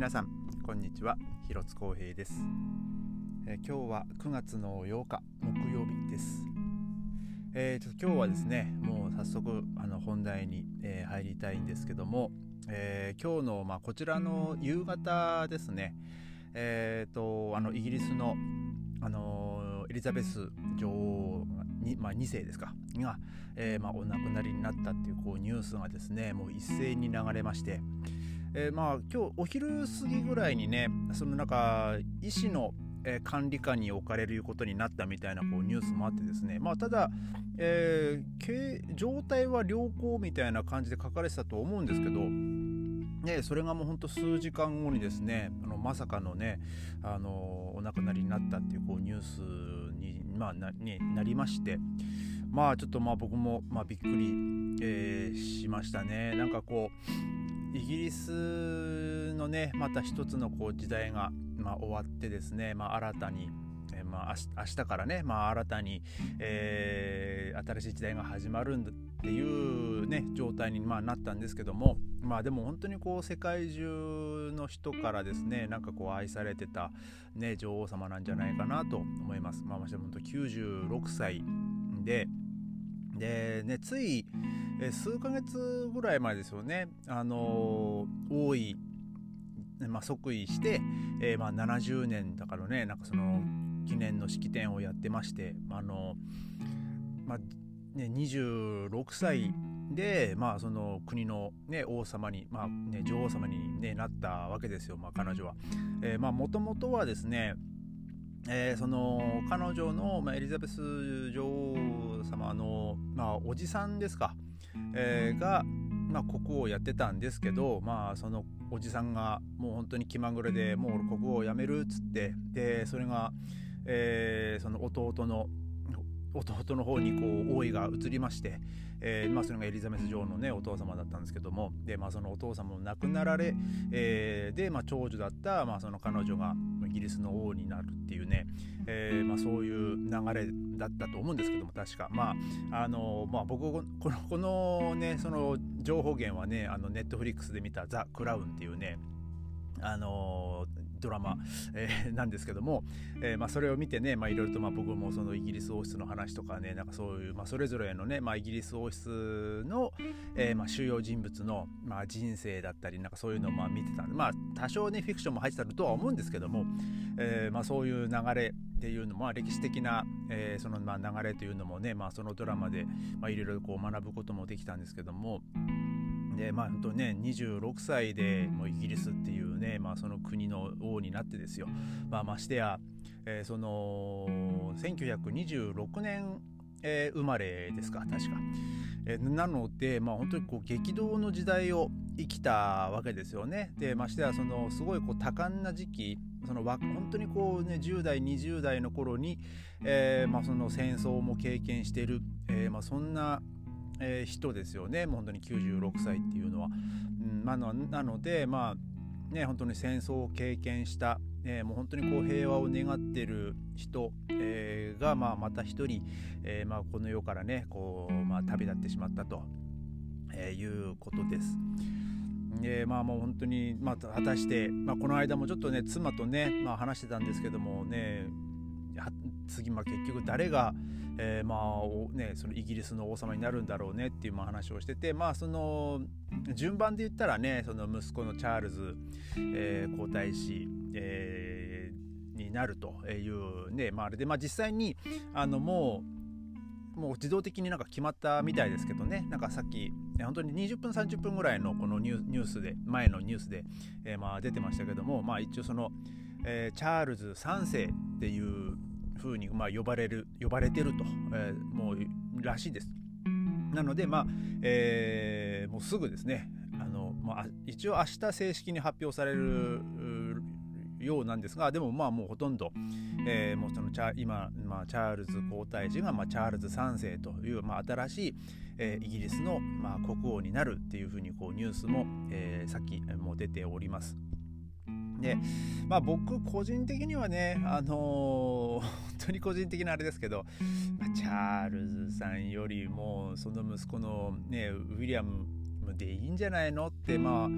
皆さんこんにちは。広津光平です、えー、今日は9月の8日木曜日です、えー、ちょっと今日はですねもう早速あの本題に、えー、入りたいんですけども、え今日の、まあ、こちらの夕方ですねえーと、あのイギリスの、あのエリザベス女王に、まあ、2世ですかが、えーまあ、お亡くなりになったっていうこうニュースがですねもう一斉に流れまして、えー、まあ今日お昼過ぎぐらいにねそのなんか医師の、管理下に置かれることになったみたいなこうニュースもあってですね、まあ、ただ、えー、状態は良好みたいな感じで書かれてたと思うんですけど、ね、それがもうほんと数時間後にですねあのまさかのねあのお亡くなりになったっていうこうニュースに,、まあ、なになりましてまあちょっとまあ僕もまあびっくり、えー、しましたね。なんかこうイギリスのねまた一つのこう時代が、まあ、終わってですね、まあ、新たにえまあ、明日からね、まあ、新たに、えー、新しい時代が始まるんだっていう、ね、状態に、まあ、なったんですけども、まあ、でも本当にこう世界中の人からですねなんかこう愛されてた、ね、女王様なんじゃないかなと思います。まあ、まして本当96歳でで、ね、つい数ヶ月ぐらい前ですよね、あのー、王位まあ、即位して、えー、まあ70年だからね。なんかその記念の式典をやってましてあの、まあね、26歳で、まあ、その国の、ね、王様に、まあね、女王様に、ね、なったわけですよ、まあ、彼女は。もともとはですね、えー、その彼女の、まあ、エリザベス女王様の、まあ、おじさんですか、えー、が、まあ、国王をやってたんですけど、まあ、そのおじさんがもう本当に気まぐれでもう国王を辞めるっつってでそれが、えー、その弟の弟の方にこう王位が移りまして、えーまあ、それがエリザベス女王の、ね、お父様だったんですけどもで、まあ、そのお父様も亡くなられ、えー、で、まあ、長女だった、まあ、その彼女がイギリスの王になるっていうね、えーまあ、そういう流れだったと思うんですけども確か、まああのまあ、僕このこの,、ね、その情報源はねあのネットフリックスで見た「ザ・クラウン」っていうねあのドラマ、えー、なんですけども、えーまあ、それを見てねいろいろとまあ僕もそのイギリス王室の話とかねなんかそういう、まあ、それぞれのね、まあ、イギリス王室の、えーまあ、主要人物の、まあ、人生だったりなんかそういうのをまあ見てたんでまあ多少ねフィクションも入ってたとは思うんですけども、えまあ、そういう流れっていうのも、まあ、歴史的な、え、そのまあ流れというのもね、まあ、そのドラマでまあいろいろこう学ぶこともできたんですけどもでまあ本当ね26歳でもうイギリスっていうね、まあ、その国の王になってですよ、まあ、ましてや、えー、その1926年、えー、生まれですか確か。えー、なので、まあ、本当にこう激動の時代を生きたわけですよね。でましてやそのすごいこう多感な時期その本当にこうね10代20代の頃に、えーまあ、その戦争も経験してる、えーまあ、そんなえ、人ですよねもう本当に96歳っていうのは。うんまあ、なのでまあね本当に戦争を経験した、えー、もう本当にこう平和を願ってる人、えー、が、まあ、また一人、えまあ、この世からねこう、まあ、旅立ってしまったと、え、いうことです。でまあもう本当に、まあ、果たして、まあ、この間もちょっとね妻とね、まあ、話してたんですけどもね次、まあ、結局誰が、えー、まあね、そのイギリスの王様になるんだろうねっていう話をしてて、まあ、その順番で言ったらねその息子のチャールズ、えー、皇太子、えー、になるというね、まあ、あれで、まあ、実際にあのもうもう自動的になんか決まったみたいですけどねなんかさっき本当に20分30分ぐらいのこのニュースで前のニュースで、えー、まあ出てましたけどもまあ一応その、えー、チャールズ3世っていう風にまあ呼ばれる呼ばれてると、えー、もうらしいです。なのでまあ、えー、もうすぐですねあの、まあ、一応明日正式に発表されるようなんですがでもまあもうほとんど、えー、もうそのチャ今、まあ、チャールズ皇太子が、まあ、チャールズ3世という、まあ、新しい、えー、イギリスの、まあ、国王になるっていうふうにこうニュースも、えー、さっきも出ております。で、まあ僕個人的にはね、あのー、本当に個人的なあれですけど、まあ、チャールズさんよりもその息子のね、ウィリアムでいいんじゃないのってまあ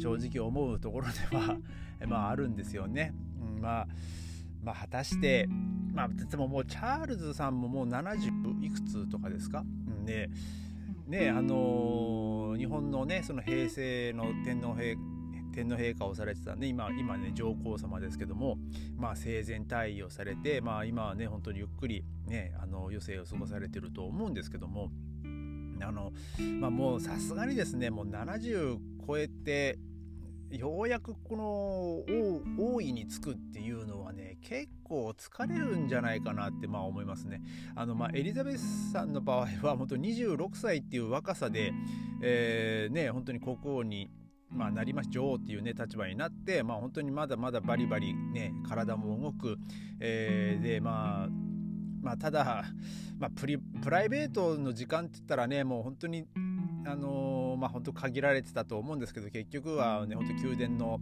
正直思うところでは まああるんですよね。うん、まあまあ、果たして、まあ、でももうチャールズさんももう70いくつとかですか、うん、でねあのー、日本のねその平成の天皇陛天皇陛下をされてたね今今ね上皇様ですけども、まあ、生前退位をされて、まあ、今はね本当にゆっくりねあの余生を過ごされてると思うんですけどもあの、まあ、もうさすがにですねもう70超えてようやくこの王位につくっていうのはね結構疲れるんじゃないかなってまあ思いますね。あのまあエリザベスさんの場合は本当26歳っていう若さで、えー、ね本当に国王にまあ、なりまし女王っていうね立場になって、まあ、本当にまだまだバリバリね体も動く、えー、でまあまあただ、まあ、プリプライベートの時間って言ったらねもう本当にあのー、まあ本当限られてたと思うんですけど結局はね本当宮殿の、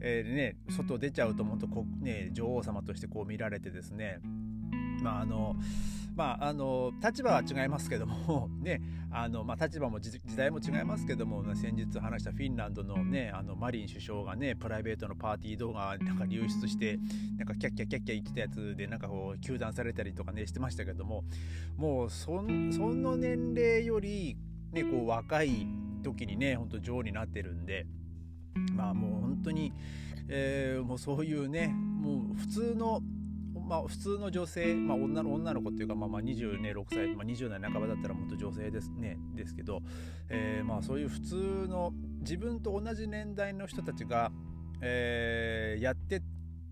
えー、ね外出ちゃうと本当こね女王様としてこう見られてですねまああのまあ、あの立場は違いますけども、ねあのまあ、立場も時代も違いますけども先日話したフィンランドの,、ね、あのマリン首相がねプライベートのパーティー動画なんか流出してなんかキャッキャキャッキャ言ってたやつでなんかこう糾弾されたりとかねしてましたけどももうその年齢よりね、こう若い時にね、ほんと女王になってるんで、まあもう本当に、えー、もうそういうね、もう普通の、まあ普通の女性、まあ女の女の子っていうか、まあまあ26歳、まあ、20代半ばだったら本当女性ですね、ですけど、えー、まあそういう普通の自分と同じ年代の人たちが、えー、やって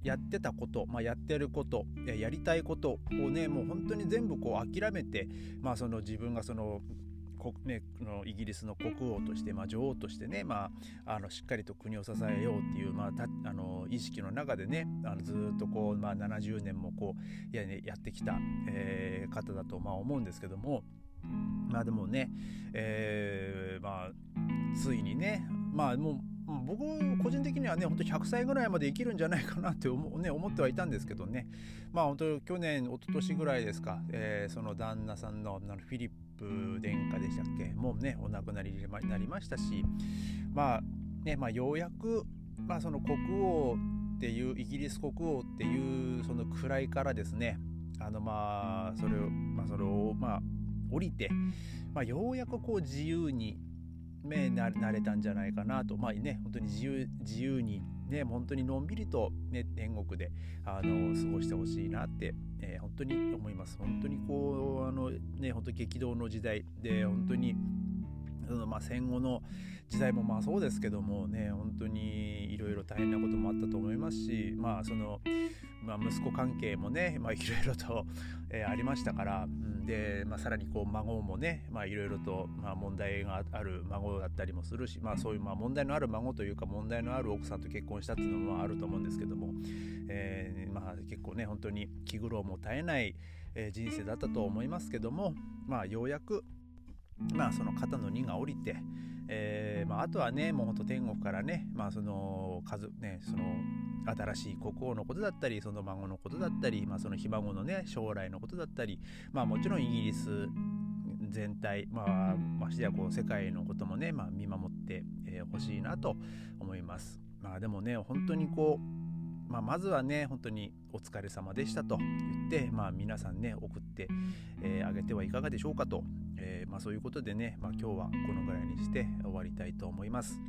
やってたこと、まあ、やってることやりたいことをねもう本当に全部こう諦めて、まあ、その自分がそのね、のイギリスの国王として、まあ、女王としてね、まあ、あのしっかりと国を支えようっていう、まあ、たあの意識の中でねあのずっとこう、まあ、70年もこうや,、ね、やってきた、えー、方だとまあ思うんですけどもまあでもね、えー、まあついにねまあもう僕個人的にはね本当100歳ぐらいまで生きるんじゃないかなって思,、ね、思ってはいたんですけどね。まあ本当去年一昨年ぐらいですか、えー、その旦那さんのフィリップ殿下でしたっけ。もうねお亡くなりになりましたし。まあねまあようやく、まあ、その国王っていうイギリス国王っていうその位からですねあのまあそれをまあそれをまあ降りて、まあ、ようやくこう自由に目なれたんじゃないかなと。まあね本当に自由自由にね本当にのんびりと、ね、天国であの過ごしてほしいなって、えー、本当に思います。本当にこうあのね本当激動の時代で本当にまあ、戦後の時代もまあそうですけどもね本当にいろいろ大変なこともあったと思いますしまあその、まあ、息子関係もねいろいろと、えー、ありましたから、うんで、まあ、さらにこう孫もねいろいろとまあ問題がある孫だったりもするし、まあ、そういうまあ問題のある孫というか問題のある奥さんと結婚したっていうのもあると思うんですけども、えー、まあ結構ね本当に気苦労も絶えない、人生だったと思いますけども、まあ、ようやくまあその肩の荷が下りて、えーまあ、あとはねもうほんと天国からねまあその数ねその新しい国王のことだったりその孫のことだったり、まあ、そのひ孫のね将来のことだったり、まあ、もちろんイギリス全体、まあ、ましてやこう世界のこともね、まあ、見守ってほしいなと思います。まあ、でもね本当にこう、まあ、まずはね本当にお疲れ様でしたと言って、まあ、皆さんね送って、えー、げてはいかがでしょうかと、えー、まあ、そういうことでね、まあ、今日はこのぐらいにして終わりたいと思います。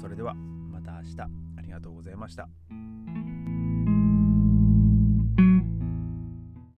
それではまた明日ありがとうございました。